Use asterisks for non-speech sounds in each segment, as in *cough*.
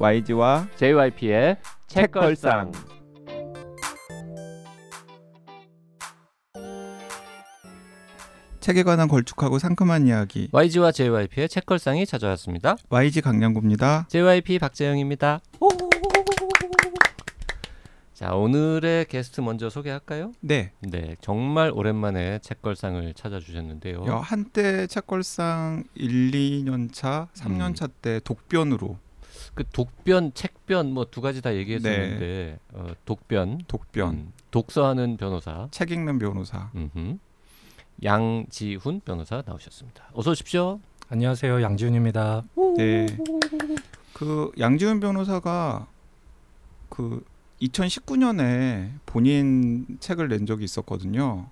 YG와 JYP의 책걸상. 책에 관한 걸쭉하고 상큼한 이야기 YG와 JYP의 책걸상이 찾아왔습니다. YG 강량구입니다. JYP 박재영입니다. 자 오늘의 게스트 먼저 소개할까요? 네, 네 정말 오랜만에 책걸상을 찾아주셨는데요. 야, 한때 책걸상 1, 2년 차, 3년 음. 차때 독변으로 그 독변, 책변 뭐 두 가지 다 얘기했었는데 어, 독변, 독변, 음, 독서하는 변호사, 책 읽는 변호사. 음흠. 양지훈 변호사 나오셨습니다. 어서 오십시오. 안녕하세요 양지훈입니다. 네, 그 양지훈 변호사가 그 2019년에 본인 책을 낸 적이 있었거든요.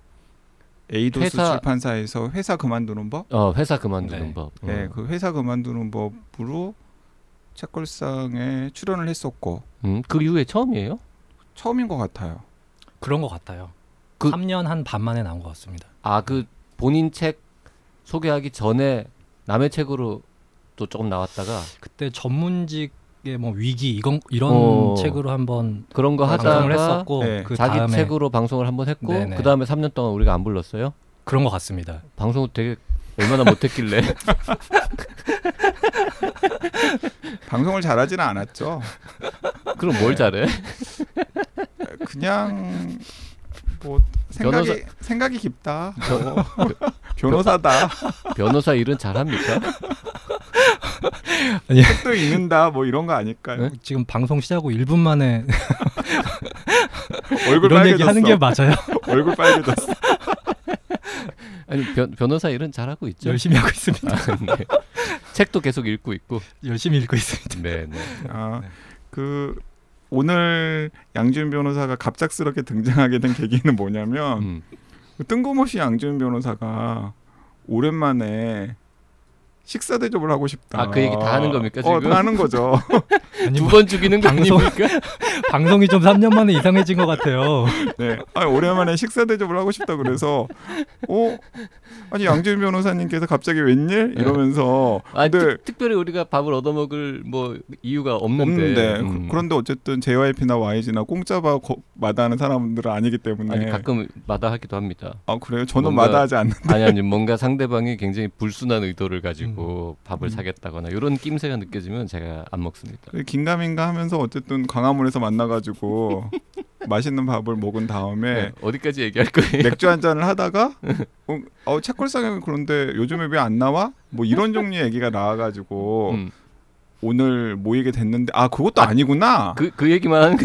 에이도스 회사- 출판사에서 회사 그만두는 법. 어 회사 그만두는 네. 법. 네, 어. 그 회사 그만두는 법으로 책걸상에 출연을 했었고 음, 그 이후에 처음이에요? 처음인 것 같아요. 그런 것 같아요. 그- 3년 한 반 만에 나온 것 같습니다. 아 그 본인 책 소개하기 전에 남의 책으로 또 조금 나왔다가 그때 전문직의 뭐 위기 이건 이런 어. 책으로 한번 그런 거 하다가 했었고 네. 그 자기 다음에 책으로 방송을 한번 했고 네네. 그 다음에 3년 동안 우리가 안 불렀어요. 그런 것 같습니다. 방송을 되게 얼마나 못했길래 *laughs* *laughs* 방송을 잘하지는 않았죠. 그럼 뭘 잘해? 그냥 뭐 생각이 변호사- 생각이 깊다. 뭐 변호사다. 변호사 일은 잘합니까? 책도 읽는다. 뭐 이런 거 아닐까요? 네? 지금 방송 시작 후 1분 만에 *laughs* 얼굴 이런 얘기 빨개졌어. 하는 게 맞아요. *laughs* 얼굴 빨개졌어. 아니 변, 변호사 일은 잘하고 있죠. 열심히 하고 있습니다. 아, 네. *laughs* 책도 계속 읽고 있고. 열심히 읽고 있습니다. 네, 네. 아, 네. 그 오늘 양지훈 변호사가 갑작스럽게 등장하게 된 계기는 뭐냐면 음. 그 뜬금없이 양지훈 변호사가 오랜만에 식사 대접을 하고 싶다. 아, 그 얘기 다 하는 겁니까, 어, 지금? 다 하는 거죠. *laughs* 아니, 두 뭐, 번 죽이는 거 방송- 아닙니까? *laughs* 방송이 좀 3년 만에 이상해진 것 같아요. *laughs* 네. 아, 오랜만에 식사 대접을 하고 싶다 그래서 어 아니 양지훈 변호사님께서 갑자기 웬일 이러면서 아, 근데 특, 특별히 우리가 밥을 얻어먹을 뭐 이유가 없는데. 없는데 음. 그, 런데 어쨌든 JYP나 YG나 공짜밥 거- 마다하는 사람들은 아니기 때문에 아니 가끔 마다하기도 합니다. 아 그래요? 저는 뭔가- 마다하지 않는. 아니 아니 뭔가 상대방이 굉장히 불순한 의도를 가지고 음. 밥을 사겠다거나 이런 낌새가 느껴지면 제가 안 먹습니다. 그 긴가민가 하면서 어쨌든 광화문에서 만나가지고 *laughs* 맛있는 밥을 먹은 다음에 네, 어디까지 얘기할 거예요? 맥주 한 잔을 하다가 *laughs* 어, 어 책걸상에 그런데 요즘에 왜 안 나와? 뭐 이런 *laughs* 종류의 얘기가 나와가지고 음, 오늘 모이게 됐는데 아 그것도 아, 니구나 그, 그 얘기만 하는.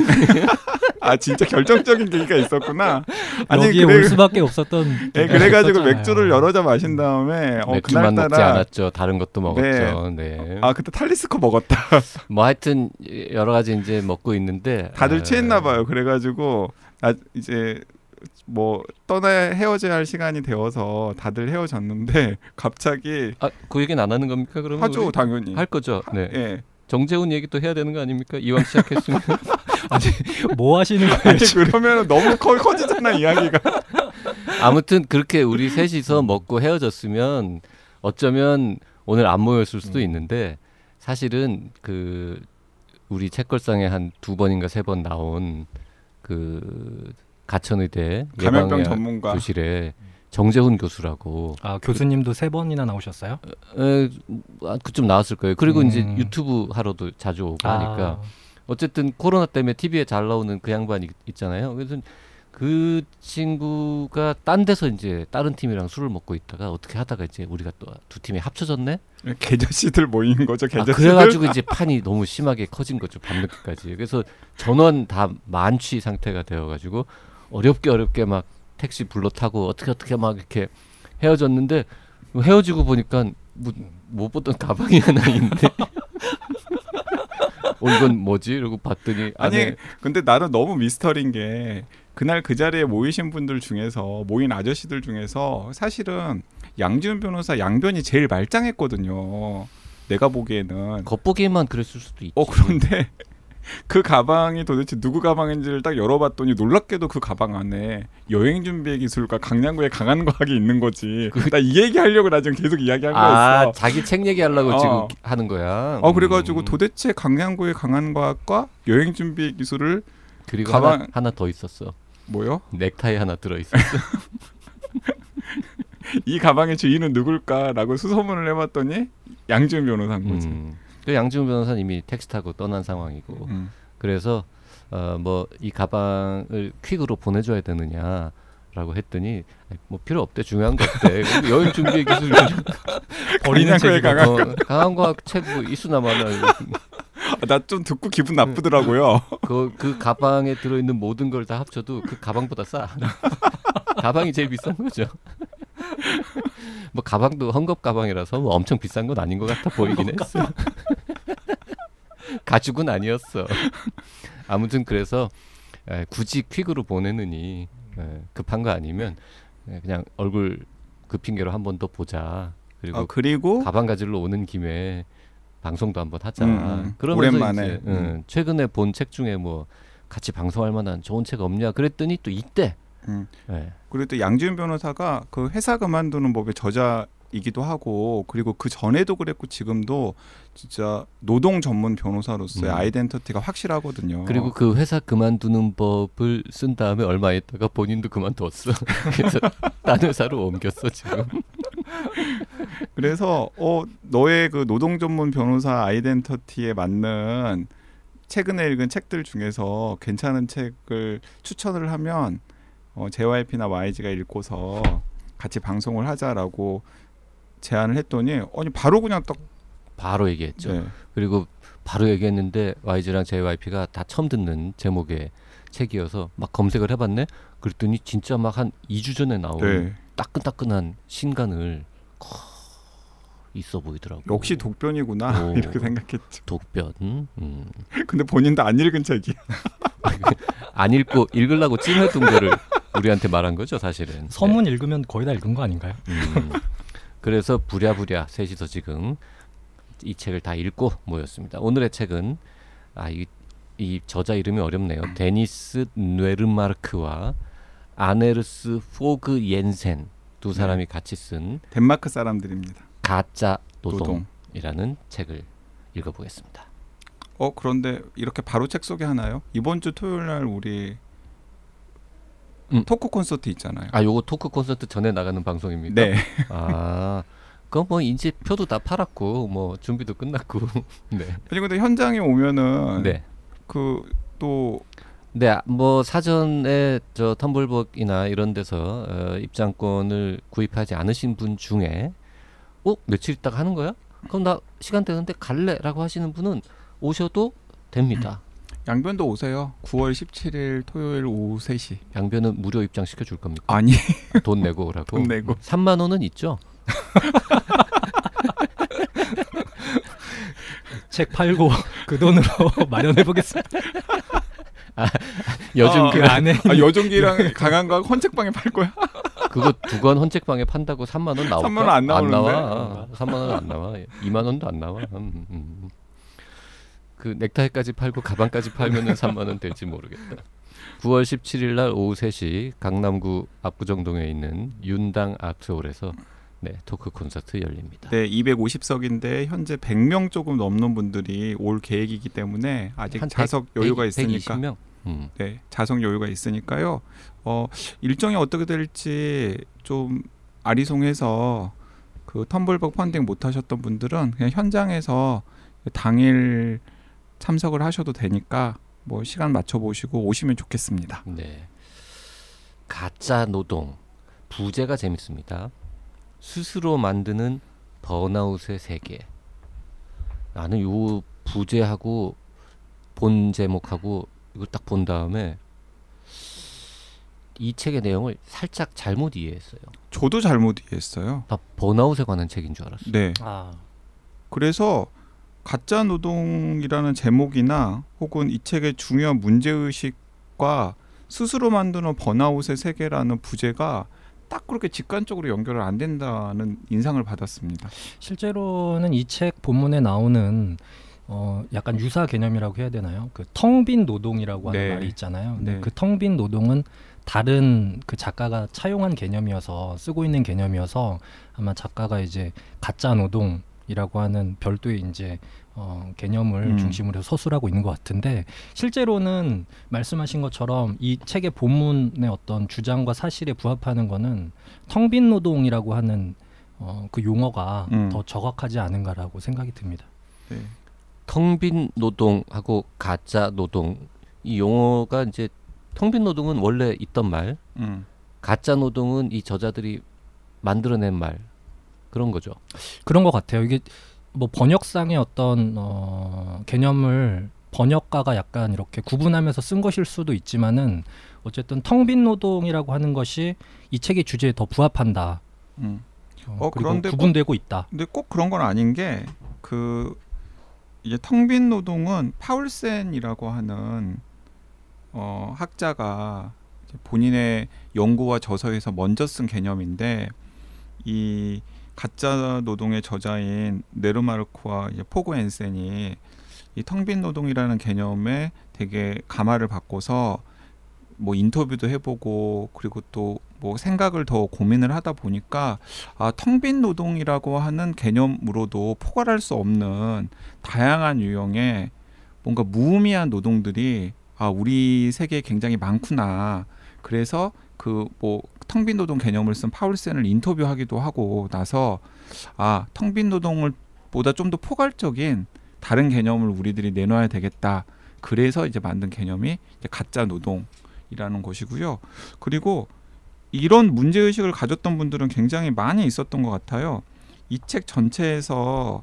아 진짜 결정적인 계기가 있었구나. 아니 여기에 그래, 올 수밖에 없었던. 예, 그래가지고 있었잖아요. 맥주를 여러 잔 마신 다음에 어, 맥주만 먹지 그날따라 않았죠. 다른 것도 먹었죠. 네. 아 그때 탈리스커 먹었다. *laughs* 뭐 하여튼 여러 가지 이제 먹고 있는데 다들 아, 취했나 봐요. 그래가지고 나 이제 뭐 떠나 헤어져야 할 시간이 되어서 다들 헤어졌는데 *laughs* 갑자기 아, 그 얘기는 안 하는 겁니까? 그러면 하죠? 당연히. 할 거죠. 네. 예. 정재훈 얘기 또 해야 되는 거 아닙니까? 이왕 시작했으면 *laughs* 뭐 하시는 거예요? 아니? 그러면 너무 커, 커지잖아 이야기가. 아무튼 그렇게 우리 셋이서 먹고 헤어졌으면 어쩌면 오늘 안 모였을 수도 음. 있는데 사실은 그 우리 책걸상에 한 두 번인가 세 번 나온 그 가천의대 감염병 전문가. 교실에 정재훈 교수라고 아 교수님도 세 번이나 나오셨어요? 에, 아, 그좀 나왔을 거예요. 그리고 음. 이제 유튜브 하러도 자주 오고 하니까 아, 어쨌든 코로나 때문에 TV에 잘 나오는 그 양반 이 있잖아요. 그래서 그 친구가 딴 데서 이제 다른 팀이랑 술을 먹고 있다가 어떻게 하다가 이제 우리가 또 두 팀이 합쳐졌네. 개저씨들 모인 거죠 아, 개저씨들. 그래가지고 이제 판이 너무 심하게 커진 거죠 밤늦게까지. 그래서 전원 다 만취 상태가 되어가지고 어렵게 어렵게 막 택시 불러 타고 어떻게 어떻게 막 이렇게 헤어졌는데 헤어지고 보니까 뭐, 못 보던 가방이 하나 있는데. *laughs* 어 이건 뭐지? 이러고 봤더니 아니 근데 나는 너무 미스터리인 게 그날 그 자리에 모이신 분들 중에서 모인 아저씨들 중에서 사실은 양지훈 변호사 양변이 제일 말짱했거든요. 내가 보기에는 겉보기에만 그랬을 수도 있지. 어 그런데 그 가방이 도대체 누구 가방인지를 딱 열어봤더니 놀랍게도 그 가방 안에 여행 준비의 기술과 강량구의 강한 과학이 있는 거지. 나이 얘기 하려고 나 지금 계속 이야기한 아 거였어. 자기 책 얘기하려고 어. 지금 하는 거야. 어 그래가지고 음. 도대체 강량구의 강한 과학과 여행 준비의 기술을 그리고 가방- 하나, 하나 더 있었어. 뭐요? 넥타이 하나 들어 있었어. *laughs* 이 가방의 주인은 누굴까라고 수소문을 해봤더니 양지은 변호사인 거지. 음. 그 양지훈 변호사는 이미 택시 타고 떠난 상황이고 음. 그래서 어, 뭐 이 가방을 퀵으로 보내줘야 되느냐 라고 했더니 아이, 뭐 필요 없대 중요한 거 없대 여행 준비 기술 버리는 책이고. 강한 어, 강한 과학 책뭐 이수나마나 *laughs* 나 좀 듣고 기분 나쁘더라고요. *laughs* 그, 그 가방에 들어있는 모든 걸 다 합쳐도 그 가방보다 싸. *laughs* 가방이 제일 비싼 거죠. *laughs* 뭐 가방도 헝겊 가방이라서 뭐 엄청 비싼 건 아닌 것 같아 보이긴 했어. *laughs* 가죽은 아니었어. 아무튼 그래서 에, 굳이 퀵으로 보내느니 에, 급한 거 아니면 에, 그냥 얼굴 그 핑계로 한 번 더 보자. 그리고 어, 그리고 가방 가지러 오는 김에 방송도 한번 하자. 음, 음. 그러면서 오랜만에. 이제, 음. 응, 최근에 본 책 중에 뭐 같이 방송할 만한 좋은 책 없냐 그랬더니 또 이때. 음. 예. 그리고 또 양지은 변호사가 그 회사 그만두는 법의 저자이기도 하고 그리고 그 전에도 그랬고 지금도 진짜 노동 전문 변호사로서의 음. 아이덴티티가 확실하거든요. 그리고 그 회사 그만두는 법을 쓴 다음에 얼마 있다가 본인도 그만뒀어. *laughs* 그래서 딴 회사로 옮겼어 지금. *laughs* 그래서 어 너의 그 노동 전문 변호사 아이덴티티에 맞는 최근에 읽은 책들 중에서 괜찮은 책을 추천을 하면 어, JYP나 YG가 읽고서 같이 방송을 하자라고 제안을 했더니 아니 바로 그냥 딱 바로 얘기했죠. 네. 그리고 바로 얘기했는데 YG랑 JYP가 다 처음 듣는 제목의 책이어서 막 검색을 해봤네. 그랬더니 진짜 막 한 2주 전에 나온 네. 따끈따끈한 신간을 커 있어 보이더라고. 역시 독변이구나 오. *laughs* 이렇게 생각했죠. 독변. 음. 근데 본인도 안 읽은 책이야. *laughs* 안 읽고 읽으려고 찜해둔 거를 우리한테 말한 거죠, 사실은. 서문 읽으면 거의 다 읽은 거 아닌가요? 네. 음. 그래서 부랴부랴 셋이서 지금 이 책을 다 읽고 모였습니다. 오늘의 책은 아, 이, 이 저자 이름이 어렵네요. 데니스 뇌르마르크와 아네르스 포그 옌센 두 사람이 같이 쓴 덴마크 사람들입니다. 가짜 노동. 노동이라는 책을 읽어보겠습니다. 어 그런데 이렇게 바로 책 소개하나요? 이번 주 토요일 날 우리 음. 토크 콘서트 있잖아요. 아, 요거 토크 콘서트 전에 나가는 방송입니까? 네. 아, 그거 뭐 이제 표도 다 팔았고 뭐 준비도 끝났고. *laughs* 네. 아니 근데 현장에 오면은 네. 그또 네, 아, 뭐 사전에 저 텀블벅이나 이런 데서 어, 입장권을 구입하지 않으신 분 중에 어 며칠 있다가 하는 거야? 그럼 나 시간 되는데 갈래라고 하시는 분은 오셔도 됩니다. 양변도 오세요. 9월 17일 토요일 오후 3시. 양변은 무료 입장 시켜줄 겁니까? 아니 돈 내고 오라고. *laughs* 돈 내고. 3만 원은 있죠. *laughs* 책 팔고 그 돈으로 *laughs* 마련해 보겠습니다. 아, 그그 안에 아, 여종기랑 강한과 헌책방에 팔 거야? 그거 두 권 헌책방에 판다고 3만 원 나올까? 3만 원 안 나오는데? 나와. 3만 원 안 나와. 2만 원도 안 나와. 음, 음. 그 넥타이까지 팔고 가방까지 팔면은 3만 원 될지 모르겠다. 9월 17일 날 오후 3시 강남구 압구정동에 있는 윤당 아트홀에서 네, 토크 콘서트 열립니다. 네, 250석인데 현재 100명 조금 넘는 분들이 올 계획이기 때문에 아직 한 좌석 백- 여유가 백- 있으니까 120명? 음. 네, 자석 여유가 있으니까요. 어, 일정이 어떻게 될지 좀 아리송해서 그 텀블벅 펀딩 못 하셨던 분들은 그냥 현장에서 당일 참석을 하셔도 되니까 뭐 시간 맞춰 보시고 오시면 좋겠습니다. 네. 가짜 노동 부제가 재밌습니다. 스스로 만드는 번아웃의 세계. 나는 요 부제하고 본 제목하고 이거 딱 본 다음에 이 책의 내용을 살짝 잘못 이해했어요. 저도 잘못 이해했어요. 나 번아웃에 관한 책인 줄 알았어. 네. 아, 그래서 가짜 노동이라는 제목이나 혹은 이 책의 중요한 문제 의식과 스스로 만드는 번아웃의 세계라는 부제가 딱 그렇게 직관적으로 연결을 안 된다는 인상을 받았습니다. 실제로는 이 책 본문에 나오는 어 약간 유사 개념이라고 해야 되나요? 그 텅 빈 노동이라고 하는 네. 말이 있잖아요. 네. 그 텅 빈 노동은 다른 그 작가가 차용한 개념이어서 쓰고 있는 개념이어서 아마 작가가 이제 가짜 노동 이라고 하는 별도의 이제 어, 개념을 음. 중심으로 해서 서술하고 있는 것 같은데 실제로는 말씀하신 것처럼 이 책의 본문의 어떤 주장과 사실에 부합하는 거는 텅빈 노동이라고 하는 어, 그 용어가 음. 더 정확하지 않은가라고 생각이 듭니다. 네. 텅빈 노동하고 가짜 노동 이 용어가 이제 텅빈 노동은 원래 있던 말, 음. 가짜 노동은 이 저자들이 만들어낸 말 그런 거죠. 그런 것 같아요. 이게 뭐 번역상의 어떤 어, 개념을 번역가가 약간 이렇게 구분하면서 쓴 것일 수도 있지만은 어쨌든 텅 빈 노동이라고 하는 것이 이 책의 주제에 더 부합한다. 음. 어, 어, 그런데 구분되고 있다. 근데 꼭 그런 건 아닌 게 그 이제 텅 빈 노동은 파울센이라고 하는 어 학자가 본인의 연구와 저서에서 먼저 쓴 개념인데 이 가짜 노동의 저자인 네르마르크와 이제 포고 앤센이 이 텅 빈 노동이라는 개념에 되게 감화를 받고서 뭐 인터뷰도 해보고 그리고 또 뭐 생각을 더 고민을 하다 보니까 아, 텅 빈 노동이라고 하는 개념으로도 포괄할 수 없는 다양한 유형의 뭔가 무의미한 노동들이 아, 우리 세계에 굉장히 많구나. 그래서 그 뭐 텅빈 노동 개념을 쓴 파울센을 인터뷰하기도 하고 나서 아, 텅빈 노동을 보다 좀 더 포괄적인 다른 개념을 우리들이 내놔야 되겠다. 그래서 이제 만든 개념이 이제 가짜 노동이라는 것이고요. 그리고 이런 문제 의식을 가졌던 분들은 굉장히 많이 있었던 것 같아요. 이 책 전체에서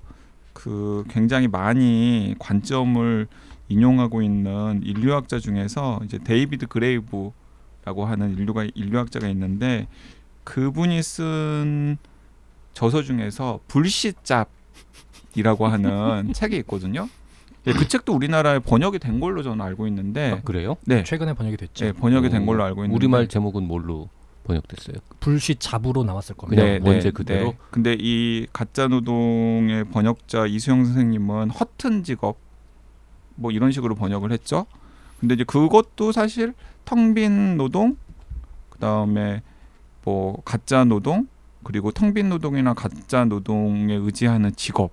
그 굉장히 많이 관점을 인용하고 있는 인류학자 중에서 이제 데이비드 그레이버라고 하는 인류가 인류학자가 있는데 그분이 쓴 저서 중에서 불시잡이라고 하는 *laughs* 책이 있거든요. 예, 그 책도 우리나라에 번역이 된 걸로 저는 알고 있는데 아, 그래요? 네, 최근에 번역이 됐죠. 네 번역이 된 오, 걸로 알고 있는데 우리말 제목은 뭘로 번역됐어요? 불시 잡으로 나왔을 겁니다. 그냥 원제 그대로? 근데 이 가짜 노동의 번역자 이수영 선생님은 허튼 직업 뭐 이런 식으로 번역을 했죠. 근데 이제 그것도 사실 텅 빈 노동, 그 다음에 뭐 가짜 노동, 그리고 텅 빈 노동이나 가짜 노동에 의지하는 직업,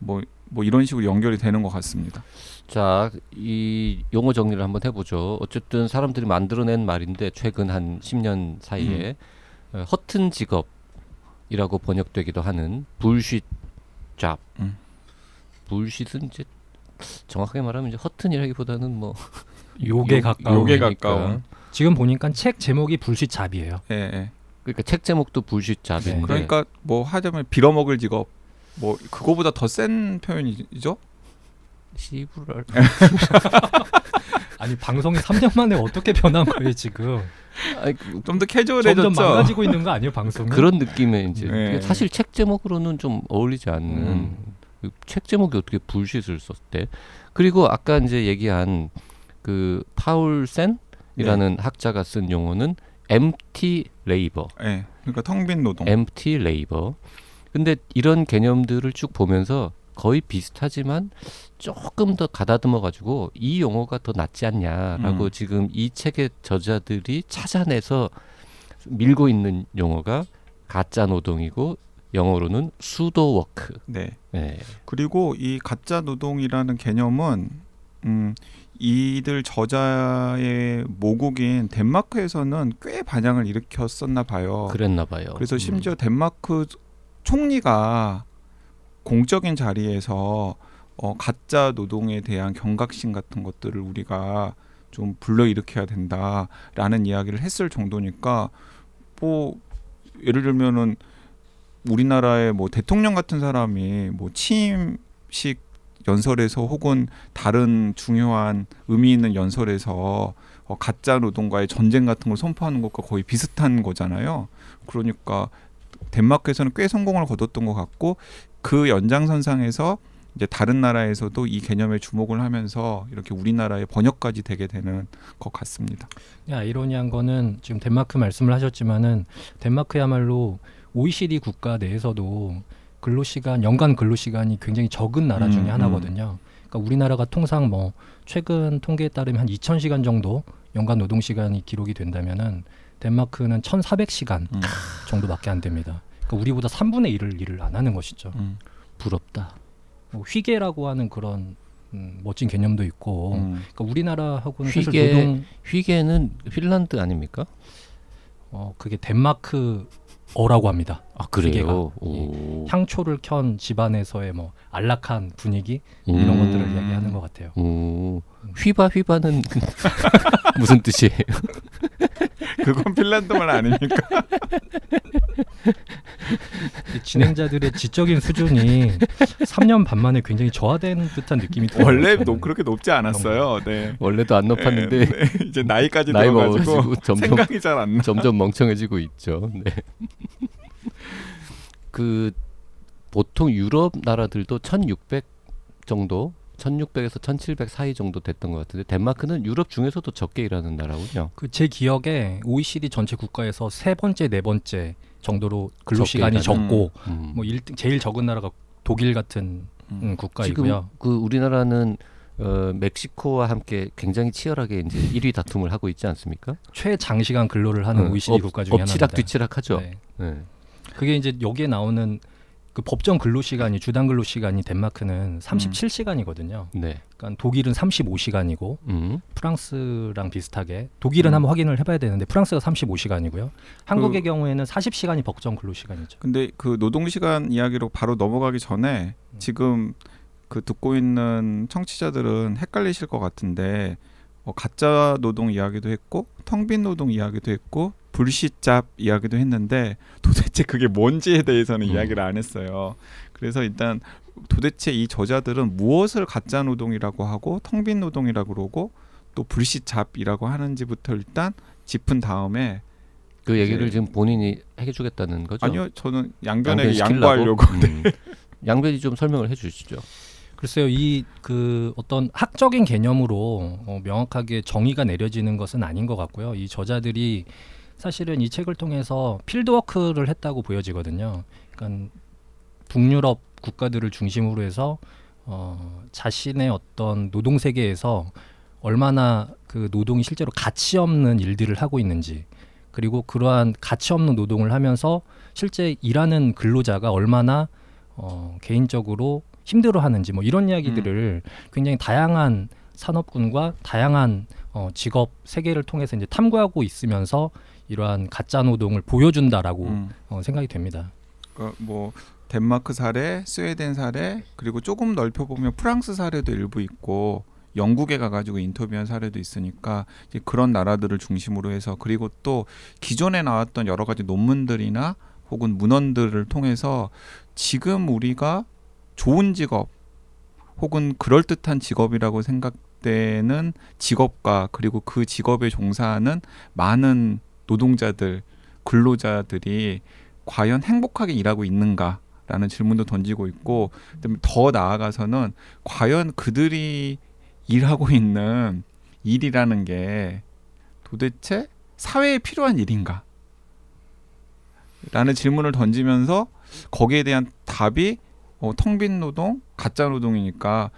뭐뭐 이런 식으로 연결이 되는 것 같습니다. 자, 이 용어 정리를 한번 해보죠. 어쨌든 사람들이 만들어낸 말인데 최근 한 10년 사이에 어, 허튼 직업이라고 번역되기도 하는 불쉿 잡. 음. 불쉿은 이제 정확하게 말하면 이제 허튼이라기보다는 뭐 *laughs* 요게 욕- 가까운. 요게. 가까운. 지금 보니까 책 제목이 불시 잡이에요. 예, 예. 그러니까 책 제목도 잡인데 네. 그러니까 뭐 하자면 빌어먹을 직업, 뭐 그거보다 더 센 표현이죠. 시부랄 *laughs* 아니 방송이 3년 만에 어떻게 변한 거예요 지금? 그- 좀더 캐주얼해졌죠. 점점 망가지고 있는 거 아니에요 방송이? 그런 느낌의 이제 네. 사실 책 제목으로는 좀 어울리지 않는 음. 그책 제목이 어떻게 불쉿을 썼대? 그리고 아까 이제 얘기한 그 파울 센이라는 네. 학자가 쓴 용어는 empty labor, 예. 그러니까 텅 빈 노동. empty labor. 근데 이런 개념들을 쭉 보면서 거의 비슷하지만 조금 더 가다듬어 가지고 이 용어가 더 낫지 않냐라고 음. 지금 이 책의 저자들이 찾아내서 밀고 있는 용어가 가짜 노동이고 영어로는 pseudo work. 네. 네. 그리고 이 가짜 노동이라는 개념은 음, 이들 저자의 모국인 덴마크에서는 꽤 반향을 일으켰었나 봐요. 그랬나 봐요. 그래서 음. 심지어 덴마크 총리가 공적인 자리에서 어, 가짜 노동에 대한 경각심 같은 것들을 우리가 좀 불러일으켜야 된다라는 이야기를 했을 정도니까 뭐 예를 들면은 우리나라의 뭐 대통령 같은 사람이 뭐 취임식 연설에서 혹은 다른 중요한 의미 있는 연설에서 어, 가짜 노동과의 전쟁 같은 걸 선포하는 것과 거의 비슷한 거잖아요. 그러니까 덴마크에서는 꽤 성공을 거뒀던 것 같고 그 연장선상에서 이제 다른 나라에서도 이 개념에 주목을 하면서 이렇게 우리나라의 번역까지 되게 되는 것 같습니다. 야, 아이러니한 거는 지금 덴마크 말씀을 하셨지만은 덴마크야말로 OECD 국가 내에서도 근로 시간 연간 근로 시간이 굉장히 적은 나라 중에 음, 하나거든요. 그러니까 우리나라가 통상 뭐 최근 통계에 따르면 한 2,000시간 정도 연간 노동 시간이 기록이 된다면은 덴마크는 1,400시간 음. 정도밖에 안 됩니다. 그러니까 우리보다 3분의 1을 일을 안 하는 것이죠. 음. 부럽다. 뭐 휘게라고 하는 그런 음, 멋진 개념도 있고 음. 그러니까 우리나라하고는 사실 휘게- 노동 휘게는 핀란드 아닙니까? 어 그게 덴마크 어라고 합니다. 아. 그래요. 오. 향초를 켠 집안에서의 뭐 안락한 분위기 음. 이런 것들을 이야기하는 것 같아요. 오. 휘바 휘바는 *laughs* 무슨 뜻이에요? 그건 핀란드말 아닙니까? 이 진행자들의 지적인 수준이 3년 반 만에 굉장히 저하된 듯한 느낌이 들어요. 원래. 높, 그렇게 높지 않았어요. 네. 원래도 안 높았는데 네, 네. 이제 나이까지 나이 들어가지고 점점 *laughs* 생각이 잘 안 나. 점점 멍청해지고 있죠. 네. 그 보통 유럽 나라들도 1,600 정도, 1,600에서 1,700 사이 정도 됐던 것 같은데 덴마크는 유럽 중에서도 적게 일하는 나라군요. 그 제 기억에 OECD 전체 국가에서 세 번째 네 번째 정도로 근로 시간이. 적고 음. 뭐 1등 제일 적은 나라가 독일 같은 음. 음, 국가이고요. 지금 그 우리나라는 어, 멕시코와 함께 굉장히 치열하게 이제 1위 다툼을 하고 있지 않습니까? 최장시간 근로를 하는 응. OECD 업- 국가 중에 엎치락 하나입니다. 뒤치락하죠. 네. 네. 그게 이제 여기에 나오는 그 법정 근로 시간이 주당 근로 시간이 덴마크는 37시간이거든요. 네. 그러니까 독일은 35시간이고 음. 프랑스랑 비슷하게 독일은 음. 한번 확인을 해봐야 되는데 프랑스가 35시간이고요. 한국의 경우에는 40시간이 법정 근로 시간이죠. 근데 그 노동 시간 이야기로 바로 넘어가기 전에 음. 지금 그 듣고 있는 청취자들은 헷갈리실 것 같은데 어, 가짜 노동 이야기도 했고 텅 빈 노동 이야기도 했고 불시잡 이야기도 했는데 도대체 그게 뭔지에 대해서는 음. 이야기를 안 했어요. 그래서 일단 도대체 이 저자들은 무엇을 가짜 노동이라고 하고 텅 빈 노동이라고 그러고 또 불시잡이라고 하는지부터 일단 짚은 다음에 그 얘기를 네. 지금 본인이 해주겠다는 거죠? 아니요 저는 양변에게 양변시키려고? 양보하려고 음. *laughs* 양변이 좀 설명을 해주시죠. 글쎄요, 이 그 어떤 학적인 개념으로 어, 명확하게 정의가 내려지는 것은 아닌 것 같고요. 이 저자들이 사실은 이 책을 통해서 필드워크를 했다고 보여지거든요. 그러니까 북유럽 국가들을 중심으로 해서 어, 자신의 어떤 노동 세계에서 얼마나 그 노동이 실제로 가치 없는 일들을 하고 있는지 그리고 그러한 가치 없는 노동을 하면서 실제 일하는 근로자가 얼마나 어, 개인적으로 힘들어하는지 뭐 이런 이야기들을 굉장히 다양한 산업군과 다양한 어, 직업 세계를 통해서 이제 탐구하고 있으면서 이러한 가짜 노동을 보여준다라고 음. 어, 생각이 됩니다. 그러니까 뭐 덴마크 사례, 스웨덴 사례, 그리고 조금 넓혀 보면 프랑스 사례도 일부 있고 영국에 가가지고 인터뷰한 사례도 있으니까 이제 그런 나라들을 중심으로 해서 그리고 또 기존에 나왔던 여러 가지 논문들이나 혹은 문헌들을 통해서 지금 우리가 좋은 직업 혹은 그럴 듯한 직업이라고 생각되는 직업과 그리고 그 직업에 종사하는 많은 노동자들, 근로자들이 과연 행복하게 일하고 있는가 라는 질문도 던지고 있고 더 나아가서는 과연 그들이 일하고 있는 일이라는 게 도대체 사회에 필요한 일인가? 라는 질문을 던지면서 거기에 대한 답이 어, 텅빈 노동, 가짜 노동이니까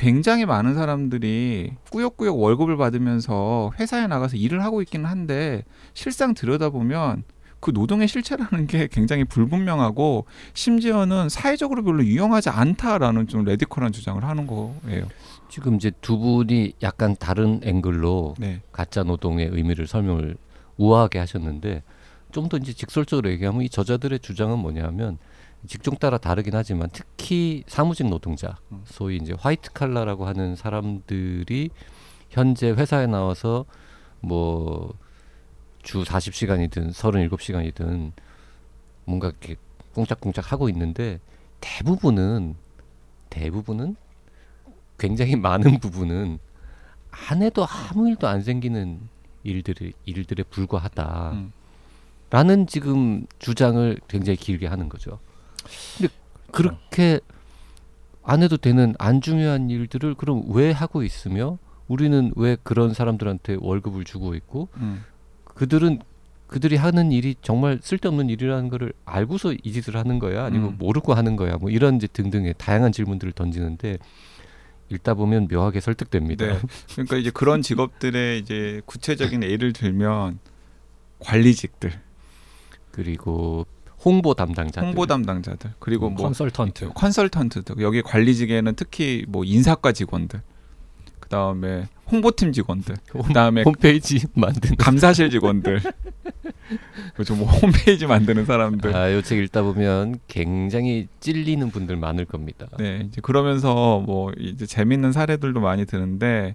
굉장히 많은 사람들이 꾸역꾸역 월급을 받으면서 회사에 나가서 일을 하고 있기는 한데 실상 들여다보면 그 노동의 실체라는 게 굉장히 불분명하고 심지어는 사회적으로 별로 유용하지 않다라는 좀 radical한 주장을 하는 거예요. 지금 이제 두 분이 약간 다른 앵글로 네. 가짜 노동의 의미를 설명을 우아하게 하셨는데 좀 더 이제 직설적으로 얘기하면 이 저자들의 주장은 뭐냐면 직종 따라 다르긴 하지만 특히 사무직 노동자, 음. 소위 이제 화이트 칼라라고 하는 사람들이 현재 회사에 나와서 뭐 주 40시간이든 37시간이든 뭔가 이렇게 꽁짝꽁짝 하고 있는데 대부분은 대부분은 굉장히 *laughs* 많은 부분은 안 해도 아무 일도 안 생기는 일들이 일들에 불과하다. 음. 라는 지금 주장을 굉장히 길게 하는 거죠. 근데 그렇게 안 해도 되는 안 중요한 일들을 그럼 왜 하고 있으며 우리는 왜 그런 사람들한테 월급을 주고 있고 음. 그들은 그들이 하는 일이 정말 쓸데없는 일이라는 거를 알고서 이 짓을 하는 거야 아니면 음. 모르고 하는 거야 뭐 이런 이제 등등의 다양한 질문들을 던지는데 읽다 보면 묘하게 설득됩니다. 네. *laughs* 그러니까 이제 그런 직업들의 이제 구체적인 예를 들면 관리직들, 그리고 홍보 담당자들. 홍보 담당자들, 그리고 뭐 컨설턴트. 컨설턴트들. 여기 관리직에는 특히 뭐 인사과 직원들, 그 다음에 홍보팀 직원들, 그 다음에 홈페이지 만드는 감사실 직원들, 그죠. 뭐 홈페이지 만드는 사람들. 아, 요 책 읽다 보면 굉장히 찔리는 분들 많을 겁니다. 네, 이제 그러면서 뭐 이제 재밌는 사례들도 많이 드는데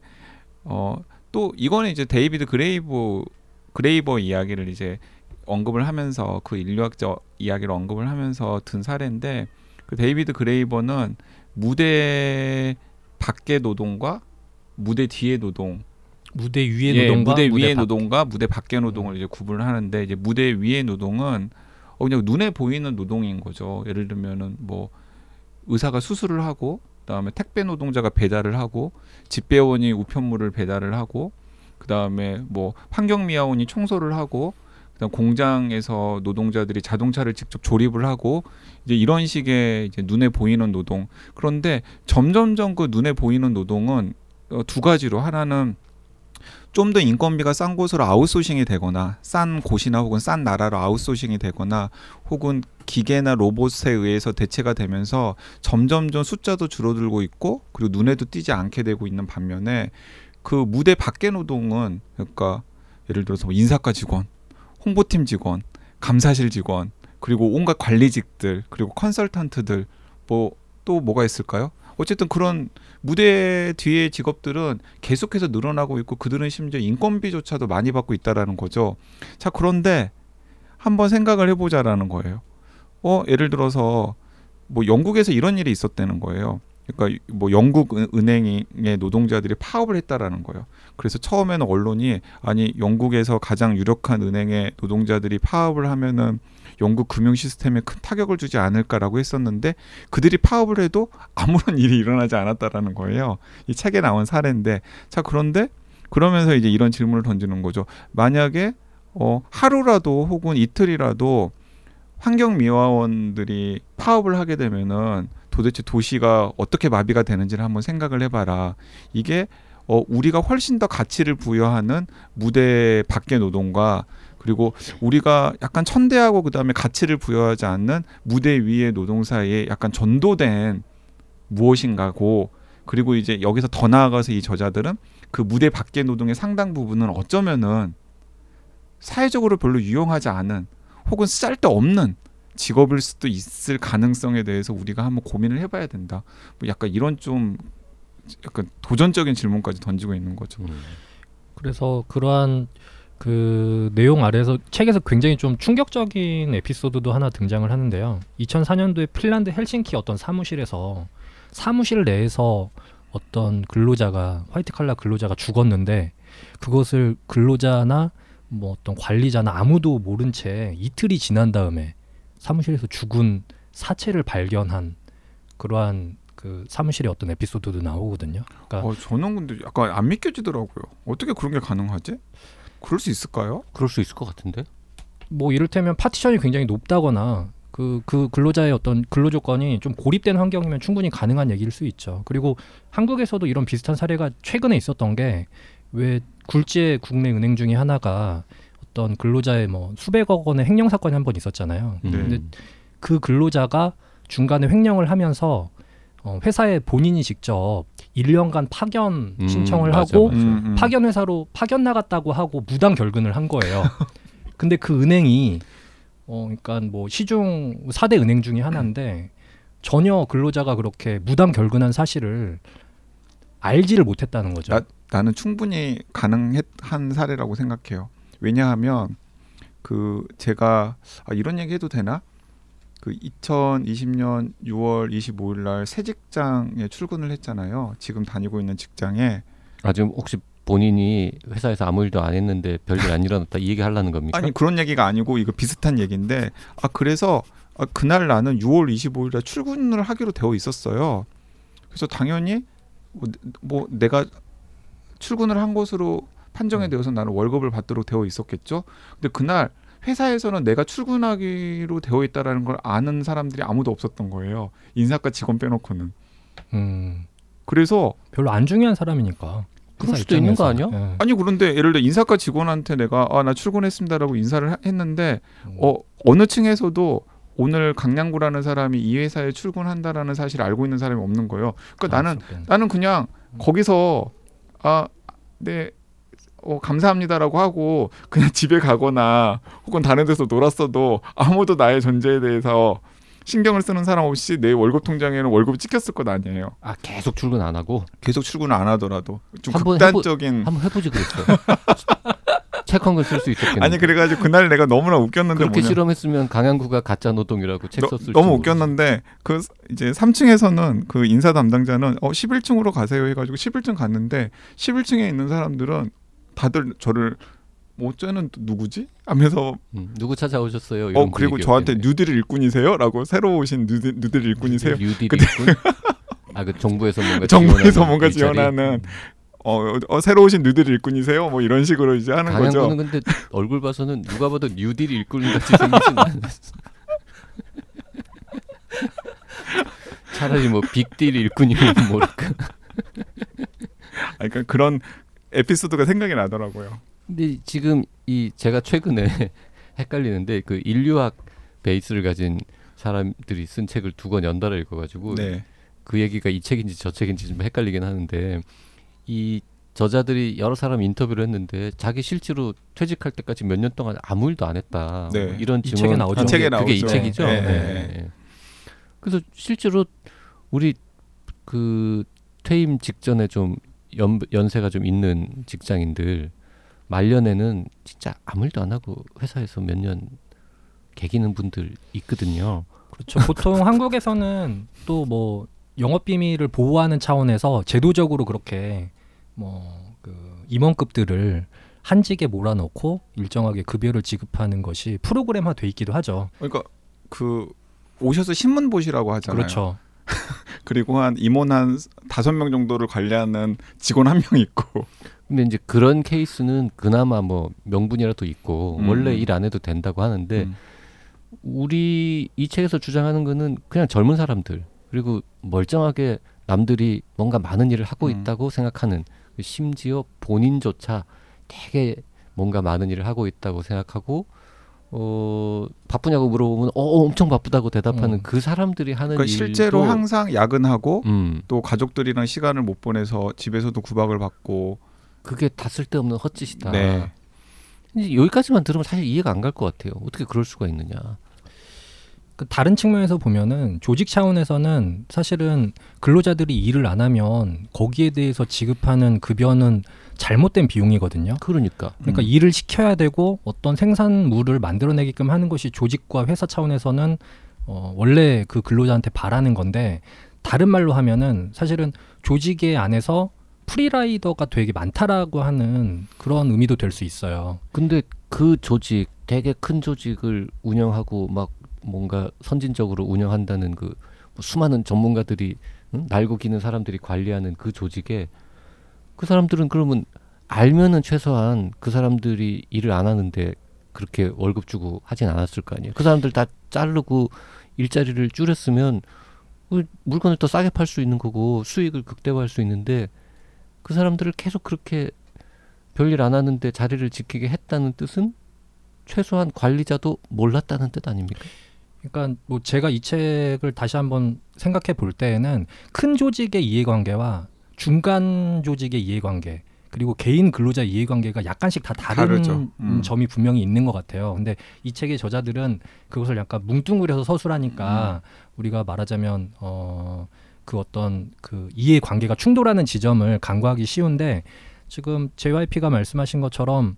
어 또 이거는 이제 데이비드 그레이버 그레이버 이야기를 이제 언급을 하면서 그 인류학적 이야기를 언급을 하면서 든 사례인데 그 데이비드 그레이버는 무대 밖의 노동과 무대 뒤의 노동 무대 위의 예, 노동과 무대 위의 밖- 노동과 무대 밖의 노동을 이제 구분을 하는데 이제 무대 위의 노동은 어 그냥 눈에 보이는 노동인 거죠. 예를 들면은 뭐 의사가 수술을 하고 그다음에 택배 노동자가 배달을 하고 집배원이 우편물을 배달을 하고 그다음에 뭐 환경미화원이 청소를 하고 그다음 공장에서 노동자들이 자동차를 직접 조립을 하고 이제 이런 식의 이제 눈에 보이는 노동. 그런데 점점점 그 눈에 보이는 노동은 어, 두 가지로. 하나는 좀 더 인건비가 싼 곳으로 아웃소싱이 되거나 싼 곳이나 혹은 싼 나라로 아웃소싱이 되거나 혹은 기계나 로봇에 의해서 대체가 되면서 점점점 숫자도 줄어들고 있고 그리고 눈에도 띄지 않게 되고 있는 반면에 그 무대 밖의 노동은 그러니까 예를 들어서 뭐 인사과 직원, 홍보팀 직원, 감사실 직원 그리고 온갖 관리직들 그리고 컨설턴트들 뭐 또 뭐가 있을까요? 어쨌든 그런 무대 뒤의 직업들은 계속해서 늘어나고 있고 그들은 심지어 인건비조차도 많이 받고 있다라는 거죠. 자 그런데 한번 생각을 해보자라는 거예요. 어 예를 들어서 뭐 영국에서 이런 일이 있었다는 거예요. 그러니까 뭐 영국 은- 은행의 노동자들이 파업을 했다라는 거예요. 그래서 처음에는 언론이 아니 영국에서 가장 유력한 은행의 노동자들이 파업을 하면은 영국 금융 시스템에 큰 타격을 주지 않을까라고 했었는데 그들이 파업을 해도 아무런 일이 일어나지 않았다라는 거예요. 이 책에 나온 사례인데 자 그런데 그러면서 이제 이런 질문을 던지는 거죠. 만약에 어 하루라도 혹은 이틀이라도 환경미화원들이 파업을 하게 되면은 도대체 도시가 어떻게 마비가 되는지를 한번 생각을 해봐라. 이게 어 우리가 훨씬 더 가치를 부여하는 무대 밖의 노동과 그리고 우리가 약간 천대하고 그다음에 가치를 부여하지 않는 무대 위의 노동 사이에 약간 전도된 무엇인가고 그리고 이제 여기서 더 나아가서 이 저자들은 그 무대 밖의 노동의 상당 부분은 어쩌면은 사회적으로 별로 유용하지 않은 혹은 쓸데없는 직업일 수도 있을 가능성에 대해서 우리가 한번 고민을 해봐야 된다. 뭐 약간 이런 좀 약간 도전적인 질문까지 던지고 있는 거죠. 음. 그래서 그러한 그 내용 아래서 책에서 굉장히 좀 충격적인 에피소드도 하나 등장을 하는데요. 2004년도에 핀란드 헬싱키 어떤 사무실에서 사무실 내에서 어떤 근로자가 화이트 칼라 근로자가 죽었는데 그것을 근로자나 뭐 어떤 관리자나 아무도 모른 채 이틀이 지난 다음에 사무실에서 죽은 사체를 발견한 그러한 그 사무실의 어떤 에피소드도 나오거든요. 그러니까 어, 저는 근데 약간 안 믿겨지더라고요. 어떻게 그런 게 가능하지? 그럴 수 있을까요? 그럴 수 있을 것 같은데. 뭐 이를테면 파티션이 굉장히 높다거나 그, 그 근로자의 어떤 근로 조건이 좀 고립된 환경이면 충분히 가능한 얘기일 수 있죠. 그리고 한국에서도 이런 비슷한 사례가 최근에 있었던 게 왜 굴지의 국내 은행 중에 하나가 어떤 근로자의 뭐 수백억 원의 횡령 사건이 한 번 있었잖아요. 음. 근데 그 근로자가 중간에 횡령을 하면서 어, 회사에 본인이 직접 1년간 파견 음, 신청을 맞아, 하고 맞아. 음, 음. 파견 회사로 파견 나갔다고 하고 무단 결근을 한 거예요. *laughs* 근데 그 은행이 어 그러니까 뭐 시중 4대 은행 중에 하나인데 전혀 근로자가 그렇게 무단 결근한 사실을 알지를 못했다는 거죠. 나- 나는 충분히 가능한 사례라고 생각해요. 왜냐하면 그 제가 아, 이런 얘기 해도 되나? 그 2020년 6월 25일 날 새 직장에 출근을 했잖아요. 지금 다니고 있는 직장에 아 지금 혹시 본인이 회사에서 아무 일도 안 했는데 별일 안 일어났다 이 얘기 하려는 겁니까? 아니 그런 얘기가 아니고 이거 비슷한 얘기인데 아 그래서 아, 그날 나는 6월 25일에 출근을 하기로 되어 있었어요. 그래서 당연히 뭐, 뭐 내가 출근을 한 것으로 판정이 되어서 나는 월급을 받도록 되어 있었겠죠. 근데 그날 회사에서는 내가 출근하기로 되어 있다라는 걸 아는 사람들이 아무도 없었던 거예요. 인사과 직원 빼놓고는. 음, 그래서 별로 안 중요한 사람이니까. 그럴 수도 있는 거. 아니야? 예. 아니 그런데 예를 들어 인사과 직원한테 내가 아 나 출근했습니다라고 인사를 하- 했는데 음. 어 어느 층에서도 오늘 강량구라는 사람이 이 회사에 출근한다라는 사실 을 알고 있는 사람이 없는 거예요. 그러니까 나는 가능성은. 나는 그냥 음. 거기서 아, 네. 어, 감사합니다라고 하고 그냥 *laughs* 집에 가거나 혹은 다른 데서 놀았어도 아무도 나의 존재에 대해서 신경을 쓰는 사람 없이 내 월급 통장에는 월급이 찍혔을 것 아니에요. 아 계속 출근 안 하고 계속 출근을 안 하더라도 좀 한번 극단적인 한번 해보 지 그랬어요. *laughs* 책한권 쓸 수 있었겠네. 아니 그래가지고 그날 내가 너무나 웃겼는데 그렇게 뭐냐 실험했으면 강양구가 가짜 노동이라고 책 너, 썼을 너무 모르지. 웃겼는데 그 이제 3층에서는 그 인사 담당자는 어 11층으로 가세요 해가지고 11층 갔는데 11층에 있는 사람들은 다들 저를 뭐 쟤는 또 누구지? 하면서 음, 누구 찾아오셨어요? 어 그리고 저한테 뉴딜 일꾼이세요라고 새로 오신 뉴딜, 뉴딜 일꾼이세요? 뉴딜 일꾼? 아그 정부에서 뭔가 *laughs* 정부에서 뭔가? 지원하는 어, 어, 어, 새로 오신 뉴딜 일꾼이세요? 뭐 이런 식으로 이제 하는 거죠. 강양구는 근데 얼굴 봐서는 누가 봐도 뉴딜 일꾼 같이 생기진 않았어. 차라리 뭐 빅딜 일꾼이면 모를까. 아, 그러니까 그런 에피소드가 생각이 나더라고요. 근데 지금 이 제가 최근에 *laughs* 헷갈리는데 그 인류학 베이스를 가진 사람들이 쓴 책을 두 권 연달아 읽어가지고 네. 그 얘기가 이 책인지 저 책인지 좀 헷갈리긴 하는데 이 저자들이 여러 사람 인터뷰를 했는데 자기 실제로 퇴직할 때까지 몇 년 동안 아무 일도 안 했다. 네. 뭐 이런 이 증언 책에 나오죠. 이 책에 그게 이 나오죠. 책이죠. 네, 네, 네. 네. 그래서 실제로 우리 그 퇴임 직전에 좀 연, 연세가 좀 있는 직장인들 말년에는 진짜 아무 일도 안 하고 회사에서 몇 년 개기는 분들 있거든요. 그렇죠. 보통 *laughs* 한국에서는 또 뭐 영업 비밀을 보호하는 차원에서 제도적으로 그렇게 뭐 그 임원급들을 한직에 몰아넣고 일정하게 급여를 지급하는 것이 프로그램화 돼 있기도 하죠. 그러니까 그 오셔서 신문 보시라고 하잖아요. 그렇죠. *laughs* 그리고 한 임원 한 다섯 명 정도를 관리하는 직원 한 명 있고. 근데 이제 그런 케이스는 그나마 뭐 명분이라도 있고 음. 원래 일 안 해도 된다고 하는데 음. 우리 이 책에서 주장하는 거는 그냥 젊은 사람들 그리고 멀쩡하게 남들이 뭔가 많은 일을 하고 음. 있다고 생각하는 심지어 본인조차 되게 뭔가 많은 일을 하고 있다고 생각하고 어 바쁘냐고 물어보면 어 엄청 바쁘다고 대답하는 음. 그 사람들이 하는 그러니까 일도 실제로 항상 야근하고 음 또 가족들이랑 시간을 못 보내서 집에서도 구박을 받고. 그게 다 쓸데없는 헛짓이다. 네. 근데 여기까지만 들으면 사실 이해가 안 갈 것 같아요. 어떻게 그럴 수가 있느냐. 그 다른 측면에서 보면은 조직 차원에서는 사실은 근로자들이 일을 안 하면 거기에 대해서 지급하는 급여는 잘못된 비용이거든요. 그러니까 그러니까 음. 일을 시켜야 되고 어떤 생산물을 만들어내게끔 하는 것이 조직과 회사 차원에서는 어, 원래 그 근로자한테 바라는 건데 다른 말로 하면은 사실은 조직의 안에서 프리라이더가 되게 많다라고 하는 그런 의미도 될 수 있어요. 근데 그 조직 되게 큰 조직을 운영하고 막 뭔가 선진적으로 운영한다는 그뭐 수많은 전문가들이 응? 날고 기는 사람들이 관리하는 그 조직에 그 사람들은 그러면 알면은 최소한 그 사람들이 일을 안 하는데 그렇게 월급 주고 하진 않았을 거 아니에요. 그 사람들 다 자르고 일자리를 줄였으면 그 물건을 더 싸게 팔 수 있는 거고 수익을 극대화할 수 있는데 그 사람들을 계속 그렇게 별일 안 하는데 자리를 지키게 했다는 뜻은 최소한 관리자도 몰랐다는 뜻 아닙니까? 그러니까 뭐 제가 이 책을 다시 한번 생각해 볼 때에는 큰 조직의 이해관계와 중간 조직의 이해관계 그리고 개인 근로자 이해관계가 약간씩 다 다른. 음. 점이 분명히 있는 것 같아요. 근데 이 책의 저자들은 그것을 약간 뭉뚱그려서 서술하니까 우리가 말하자면 어, 그 어떤 그 이해관계가 충돌하는 지점을 간과하기 쉬운데 지금 JYP가 말씀하신 것처럼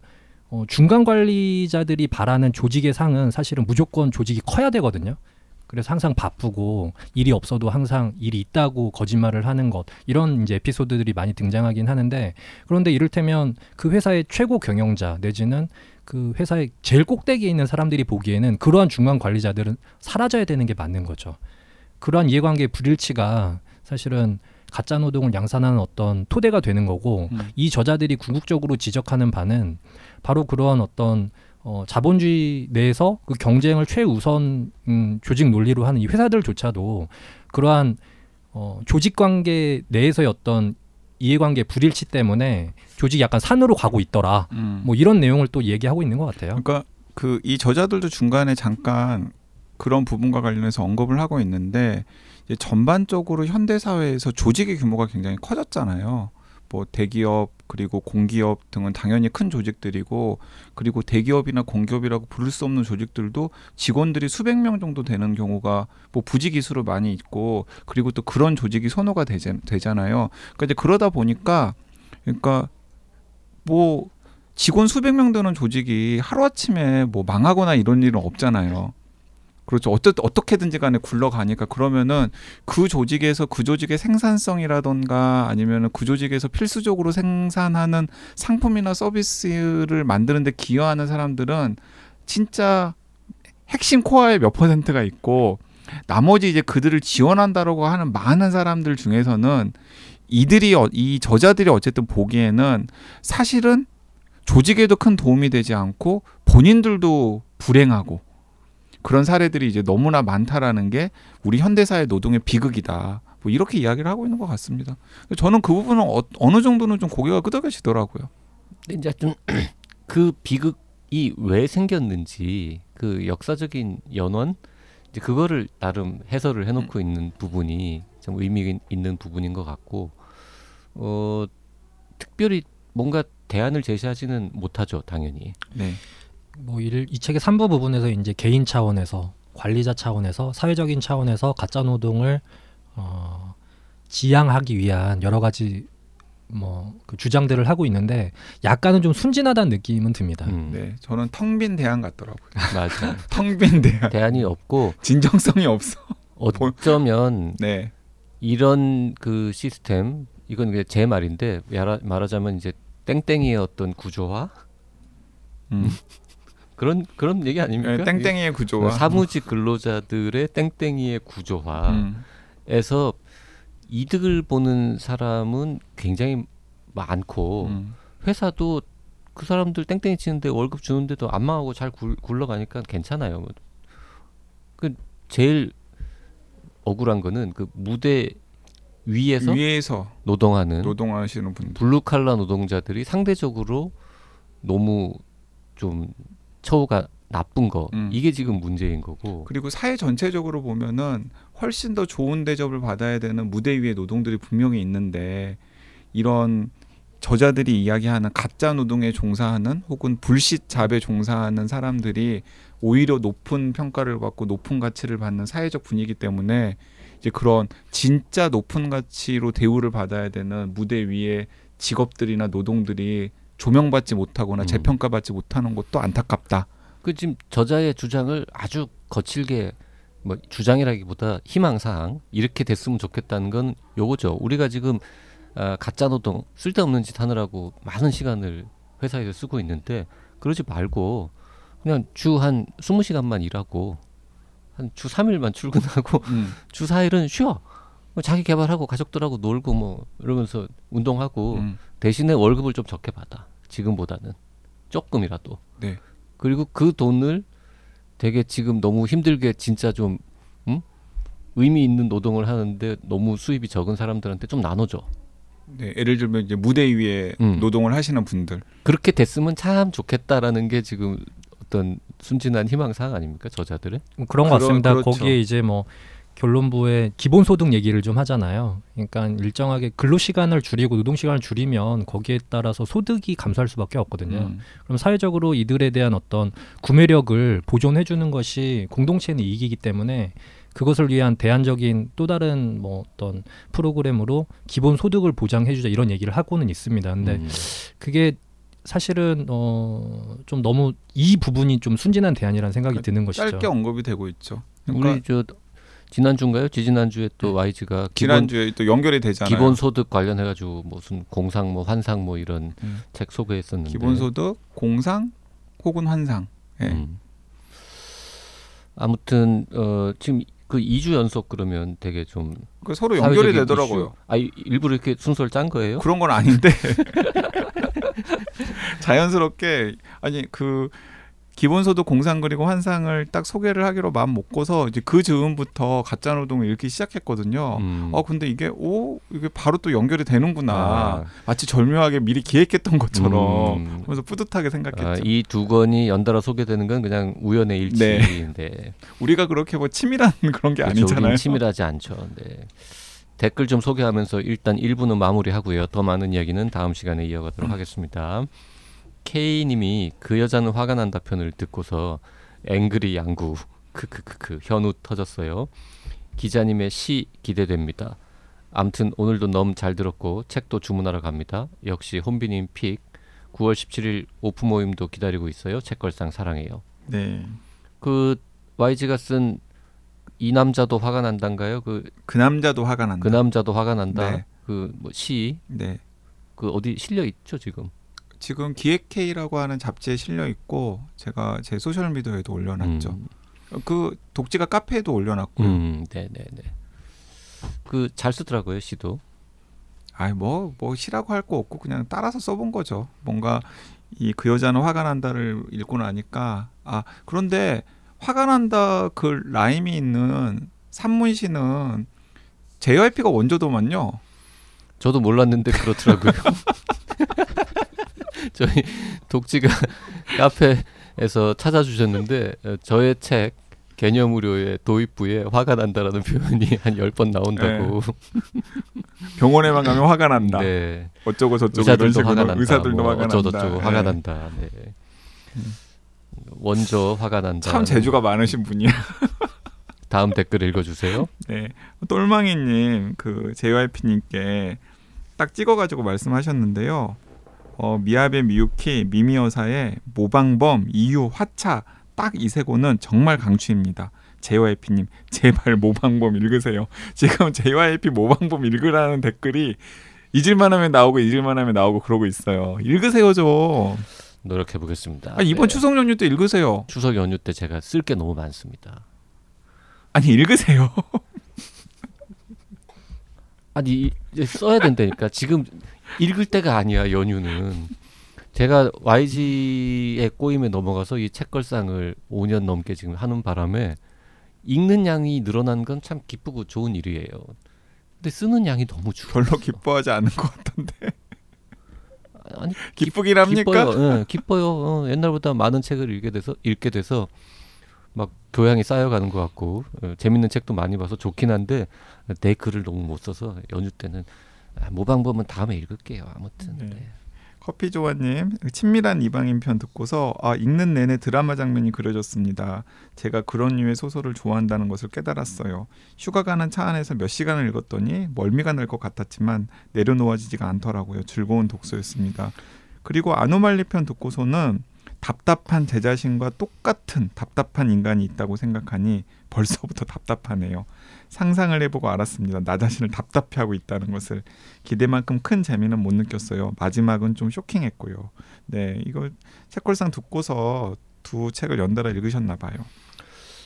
어, 중간 관리자들이 바라는 조직의 상은 사실은 무조건 조직이 커야 되거든요. 그래서 항상 바쁘고 일이 없어도 항상 일이 있다고 거짓말을 하는 것 이런 이제 에피소드들이 많이 등장하긴 하는데 그런데 이를테면 그 회사의 최고 경영자 내지는 그 회사의 제일 꼭대기에 있는 사람들이 보기에는 그러한 중간 관리자들은 사라져야 되는 게 맞는 거죠. 그러한 이해관계의 불일치가 사실은 가짜 노동을 양산하는 어떤 토대가 되는 거고 음. 이 저자들이 궁극적으로 지적하는 바는 바로 그런 어떤 어, 자본주의 내에서 그 경쟁을 최우선 음, 조직 논리로 하는 이 회사들조차도 그러한 어, 조직 관계 내에서의 어떤 이해관계 불일치 때문에 조직이 약간 산으로 가고 있더라. 음. 뭐 이런 내용을 또 얘기하고 있는 것 같아요. 그러니까 그 이 저자들도 중간에 잠깐 그런 부분과 관련해서 언급을 하고 있는데 이제 전반적으로 현대 사회에서 조직의 규모가 굉장히 커졌잖아요. 뭐 대기업 그리고 공기업 등은 당연히 큰 조직들이고 그리고 대기업이나 공기업이라고 부를 수 없는 조직들도 직원들이 수백 명 정도 되는 경우가 뭐 부지 기수로 많이 있고 그리고 또 그런 조직이 선호가 되자, 되잖아요. 그러니까 이제 그러다 보니까 그러니까 뭐 직원 수백 명 되는 조직이 하루아침에 뭐 망하거나 이런 일은 없잖아요. 그렇죠. 어떠, 어떻게든지 간에 굴러가니까 그러면은 그 조직에서 그 조직의 생산성이라던가 아니면은 그 조직에서 필수적으로 생산하는 상품이나 서비스를 만드는데 기여하는 사람들은 진짜 핵심 코어의 몇 퍼센트가 있고 나머지 이제 그들을 지원한다라고 하는 많은 사람들 중에서는 이들이 어- 이 저자들이 어쨌든 보기에는 사실은 조직에도 큰 도움이 되지 않고 본인들도 불행하고 그런 사례들이 이제 너무나 많다라는 게 우리 현대사의 노동의 비극이다. 뭐 이렇게 이야기를 하고 있는 것 같습니다. 저는 그 부분은 어, 어느 정도는 좀 고개가 끄덕여지더라고요. 근데 이제 좀 *clears throat* 그 비극이 왜 생겼는지 그 역사적인 연원 이제 그거를 나름 해설을 해놓고 있는 부분이 좀 의미 있는 부분인 것 같고 어 특별히 뭔가 대안을 제시하지는 못하죠 당연히 네. 뭐이 책의 3부 부분에서 이제 개인 차원에서 관리자 차원에서 사회적인 차원에서 가짜 노동을 어, 지양하기 위한 여러 가지 뭐 그 주장들을 하고 있는데 약간은 좀 순진하다는 느낌은 듭니다. 음, 네. 저는 텅 빈 대안 같더라고요. 맞아 *laughs* 텅빈 대안. 대안이 없고 진정성이 없어. 어쩌면 *laughs* 네. 이런 그 시스템 이건 제 말인데 말하, 말하자면 이제 땡땡이의 어떤 구조화 음. *laughs* 그런 그런 얘기 아닙니까? 네, 땡땡이의 구조와 사무직 근로자들의 땡땡이의 구조화에서 음. 이득을 보는 사람은 굉장히 많고 음. 회사도 그 사람들 땡땡이 치는데 월급 주는데도 안 망하고 잘 굴, 굴러가니까 괜찮아요. 그 제일 억울한 거는 그 무대 위에서 위에서 노동하는 노동하시는 분들. 블루 칼라 노동자들이 상대적으로 너무 좀 처우가 나쁜 거 음. 이게 지금 문제인 거고 그리고 사회 전체적으로 보면은 훨씬 더 좋은 대접을 받아야 되는 무대 위에 노동들이 분명히 있는데 이런 저자들이 이야기하는 가짜 노동에 종사하는 혹은 불식 잡에 종사하는 사람들이 오히려 높은 평가를 받고 높은 가치를 받는 사회적 분위기 때문에 이제 그런 진짜 높은 가치로 대우를 받아야 되는 무대 위에 직업들이나 노동들이 조명받지 못하거나 음. 재평가받지 못하는 것도 안타깝다. 그 지금 저자의 주장을 아주 거칠게 뭐 주장이라기보다 희망사항 이렇게 됐으면 좋겠다는 건 요거죠. 우리가 지금 아, 가짜 노동 쓸데없는 짓 하느라고 많은 시간을 회사에서 쓰고 있는데 그러지 말고 그냥 주 한 스무 시간만 일하고 한 주 삼일만 출근하고 음. *laughs* 주 4일은 쉬어. 뭐 자기 개발하고 가족들하고 놀고 뭐 이러면서 운동하고 음. 대신에 월급을 좀 적게 받아. 지금보다는 조금이라도. 네. 그리고 그 돈을 되게 지금 너무 힘들게 진짜 좀 음? 의미 있는 노동을 하는데 너무 수입이 적은 사람들한테 좀 나눠줘. 네, 예를 들면 이제 무대 위에 음. 노동을 하시는 분들. 그렇게 됐으면 참 좋겠다라는 게 지금 어떤 순진한 희망 사항 아닙니까 저자들의? 뭐 그런 것 그러- 같습니다. 그렇죠. 거기에 이제 뭐 결론부에 기본소득 얘기를 좀 하잖아요. 그러니까 일정하게 근로 시간을 줄이고 노동 시간을 줄이면 거기에 따라서 소득이 감소할 수밖에 없거든요. 음. 그럼 사회적으로 이들에 대한 어떤 구매력을 보존해 주는 것이 공동체의 이익이기 때문에 그것을 위한 대안적인 또 다른 뭐 어떤 프로그램으로 기본 소득을 보장해 주자 이런 얘기를 하고는 있습니다. 근데 음. 그게 사실은 어 좀 너무 이 부분이 좀 순진한 대안이라는 생각이 드는 것이죠. 짧게 언급이 되고 있죠. 그러니까 우리 저 지난주인가요? 지지난주에 또 YG가 기본 지난주에 또 연결이 되잖아요. 기본 소득 관련해 가지고 무슨 공상 뭐 환상 뭐 이런 음. 책 소개했었는데 기본 소득, 공상 혹은 환상. 예. 음. 아무튼 어 지금 그 2주 연속 그러면 되게 좀 그 서로 연결이 되더라고요. 이슈. 아 이- 일부러 이렇게 순서를 짠 거예요? 그런 건 아닌데 *laughs* 자연스럽게 아니 그 기본소득 공상 그리고 환상을 딱 소개를 하기로 마음 먹고서 이제 그 즈음부터 가짜 노동을 읽기 시작했거든요. 음. 어 근데 이게 오 이게 바로 또 연결이 되는구나. 아. 마치 절묘하게 미리 기획했던 것처럼 음. 그래서 뿌듯하게 생각했죠. 아, 이두 권이 연달아 소개되는 건 그냥 우연의 일치인데 우리가 그렇게 뭐 치밀한 *laughs* 그런 게 그렇죠. 아니잖아요. 치밀하지 않죠. 네. 댓글 좀 소개하면서 일단 1부는 마무리하고요. 더 많은 이야기는 다음 시간에 이어가도록 하겠습니다. K님이 그 여자는 화가 난다 편을 듣고서 앵그리 양구 크크크크 현우 터졌어요. 기자님의 시 기대됩니다. 암튼 오늘도 너무 잘 들었고 책도 주문하러 갑니다. 역시 혼비님 픽 9월 17일 오프 모임도 기다리고 있어요. 책걸상 사랑해요. 네. 그 YG가 쓴 이 남자도 화가 난단가요? 그그 그 남자도 화가 난다. 남자도 화가 난다. 네. 그뭐시그 네. 어디 실려 있죠 지금? 지금 기획회의라고 하는 잡지에 실려 있고 제가 제 소셜 미디어에도 올려놨죠. 음, 그 독지가 카페에도 올려놨고요. 음, 네, 네, 네. 그 잘 쓰더라고요 시도. 아이 뭐뭐 시라고 할 거 없고 그냥 따라서 써본 거죠. 뭔가 이 그 여자는 화가 난다를 읽고 나니까 아 그런데 화가 난다 그 라임이 있는 산문시는 JYP가 원조도만요. 저도 몰랐는데 그렇더라고요. *laughs* 저희 독지가 *laughs* 카페에서 찾아주셨는데 어, 저의 책 개념 의료의 도입부에 화가 난다라는 표현이 한 열 번 나온다고. 병원에만 가면 화가 난다. 네. 어쩌고 저쩌고 의사들도 화가 난다. 의사들도 뭐 화가 어쩌고 난다. 저쩌고 예. 화가 난다. 네. 원조 화가 난다. 참 재주가 많으신 분이야. *laughs* 다음 댓글 읽어주세요. 네. 똘망이님, 그 JYP님께 딱 찍어가지고 말씀하셨는데요. 어, 미야베 미유키 미미여사의 모방범 이유 화차 딱 이세 권은 정말 강추입니다. JYP님 제발 모방범 읽으세요. *laughs* 지금 JYP 모방범 읽으라는 댓글이 잊을만하면 나오고 잊을만하면 나오고 그러고 있어요. 읽으세요 좀. 노력해 보겠습니다. 아, 이번 추석 연휴 때 읽으세요. 추석 연휴 때 제가 쓸 게 너무 많습니다. 아니 읽으세요. 아니 써야 된다니까 지금 읽을 때가 아니야 연휴는 제가 YG의 꼬임에 넘어가서 이 책걸상을 5년 넘게 지금 하는 바람에 읽는 양이 늘어난 건 참 기쁘고 좋은 일이에요. 근데 쓰는 양이 너무 줄어. 별로 기뻐하지 않은 것 같던데. 아니 기쁘긴 합니까? 기뻐요. 예, 기뻐요. 어, 옛날보다 많은 책을 읽게 돼서 읽게 돼서 막 교양이 쌓여가는 것 같고 어, 재밌는 책도 많이 봐서 좋긴 한데 내 글을 너무 못 써서 연휴 때는 아, 모방범은 다음에 읽을게요. 아무튼 네. 네. 커피 조아님 친밀한 이방인 편 듣고서 아 읽는 내내 드라마 장면이 그려졌습니다. 제가 그런 류의 소설을 좋아한다는 것을 깨달았어요. 휴가 가는 차 안에서 몇 시간을 읽었더니 멀미가 날 것 같았지만 내려놓아지지가 않더라고요. 즐거운 독서였습니다. 그리고 아노말리 편 듣고서는 답답한 제 자신과 똑같은 답답한 인간이 있다고 생각하니 벌써부터 답답하네요. 상상을 해보고 알았습니다. 나 자신을 답답해하고 있다는 것을 기대만큼 큰 재미는 못 느꼈어요. 마지막은 좀 쇼킹했고요. 네, 이거 책걸상 듣고서 두 책을 연달아 읽으셨나 봐요.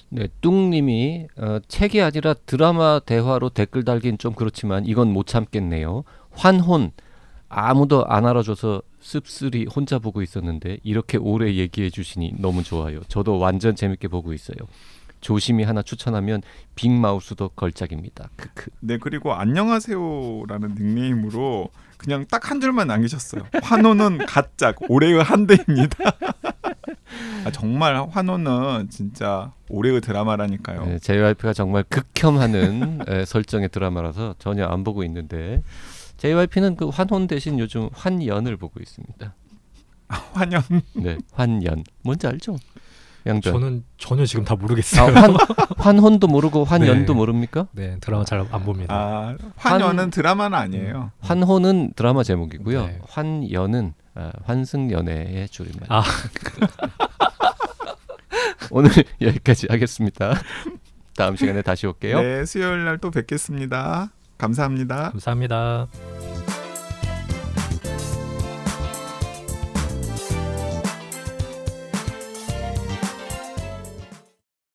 네, 뚱님이 어, 책이 아니라 드라마 대화로 댓글 달긴 좀 그렇지만 이건 못 참겠네요. 환혼 아무도 안 알아줘서 씁쓸히 혼자 보고 있었는데 이렇게 오래 얘기해 주시니 너무 좋아요. 저도 완전 재밌게 보고 있어요. 조심히 하나 추천하면 빅마우스도 걸작입니다. 크크. 네, 그리고 안녕하세요라는 닉네임으로 그냥 딱 한 줄만 남기셨어요. 환호는 가짝 올해의 한대입니다. *laughs* 아, 정말 환호는 진짜 올해의 드라마라니까요. 네, JYP가 정말 극혐하는 *laughs* 에, 설정의 드라마라서 전혀 안 보고 있는데 JYP는 그 환혼 대신 요즘 환연을 보고 있습니다. 환영. 네, 환연. 뭔지 알죠? 양변. 저는 전혀 지금 다 아, 모르겠어요. 환, *laughs* 환혼도 모르고 환연도 네. 모릅니까? 네 드라마 잘 안 봅니다. 아, 환연은 드라마는 아니에요. 환혼은 드라마 제목이고요. 네. 환연은 아, 환승연애의 줄임말. 아. *laughs* 오늘 여기까지 하겠습니다. 다음 시간에 다시 올게요. 네, 수요일 날 또 뵙겠습니다. 감사합니다. 감사합니다.